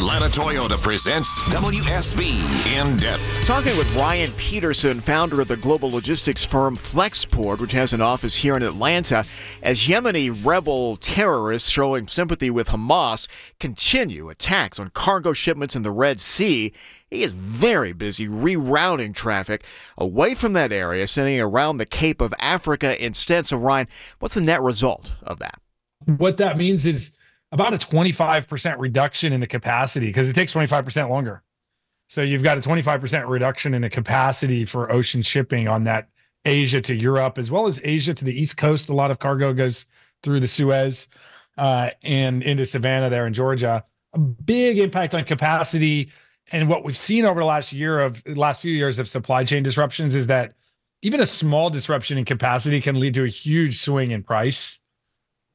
Atlanta Toyota presents WSB In Depth. Talking with Ryan Petersen, founder of the global logistics firm Flexport, which has an office here in Atlanta, as Yemeni rebel terrorists showing sympathy with Hamas continue attacks on cargo shipments in the Red Sea. He is very busy rerouting traffic away from that area, sending it around the Cape of Africa instead. So, Ryan, what's the net result of that? What that means is about a 25% reduction in the capacity because it takes 25% longer. So you've got a 25% reduction in the capacity for ocean shipping on that Asia to Europe, as well as Asia to the East Coast. A lot of cargo goes through the Suez uh, and into Savannah there in Georgia. A big impact on capacity. And what we've seen over the last year of last few years of supply chain disruptions is that even a small disruption in capacity can lead to a huge swing in price.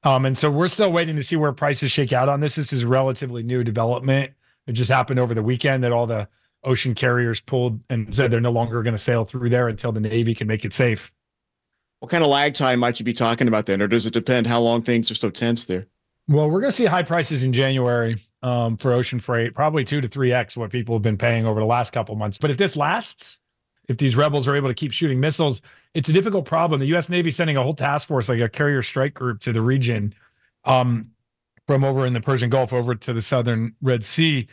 Um, and so we're still waiting to see where prices shake out on this. This is relatively new development. It just happened over the weekend that all the ocean carriers pulled and said they're no longer going to sail through there until the Navy can make it safe. What kind of lag time might you be talking about then, or does it depend how long things are so tense there? Well, we're going to see high prices in January um, for ocean freight, probably two to three x what people have been paying over the last couple months. But if this lasts, if these rebels are able to keep shooting missiles, it's a difficult problem. The U.S. Navy sending a whole task force, like a carrier strike group, to the region um, from over in the Persian Gulf over to the southern Red Sea.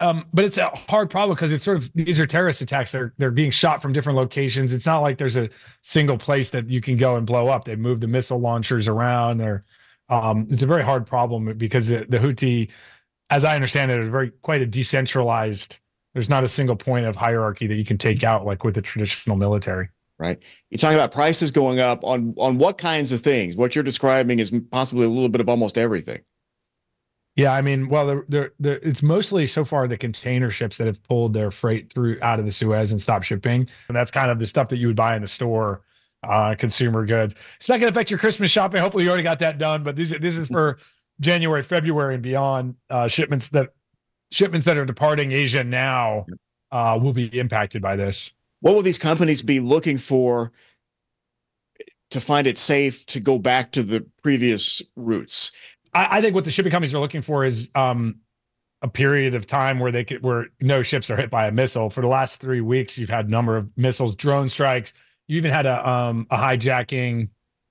Um, but it's a hard problem because it's sort of these are terrorist attacks. They're they're being shot from different locations. It's not like there's a single place that you can go and blow up. They move the missile launchers around. They're um, it's a very hard problem because the, the Houthi, as I understand it, is very quite a decentralized there's not a single point of hierarchy that you can take out like with the traditional military. Right. You're talking about prices going up on on what kinds of things? What you're describing is possibly a little bit of almost everything. Yeah, I mean, well, the, the, the, it's mostly so far the container ships that have pulled their freight through out of the Suez and stopped shipping, and that's kind of the stuff that you would buy in the store, uh, consumer goods. It's not going to affect your Christmas shopping. Hopefully, you already got that done. But this this is for January, February, and beyond uh, shipments that shipments that are departing Asia now uh, will be impacted by this. What will these companies be looking for to find it safe to go back to the previous routes? I, I think what the shipping companies are looking for is um, a period of time where they could, where no ships are hit by a missile. For the last three weeks, you've had a number of missiles, drone strikes. You even had a um, a hijacking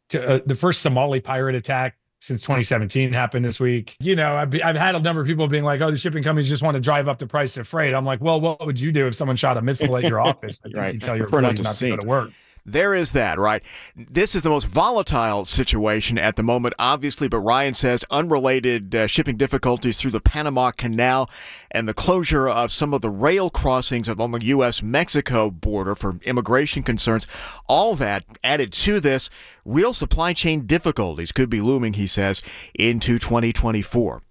to uh, the first Somali pirate attack since 2017 happened this week. You know, I've, I've had a number of people being like, oh, the shipping companies just want to drive up the price of freight. I'm like, well, what would you do if someone shot a missile at your office? Like, right. You tell your Prefer not employees to not to go to work. There is that, right? This is the most volatile situation at the moment, obviously, but Ryan says unrelated uh, shipping difficulties through the Panama Canal and the closure of some of the rail crossings along the U.S. Mexico border for immigration concerns. All that added to this, real supply chain difficulties could be looming, he says, into 2024.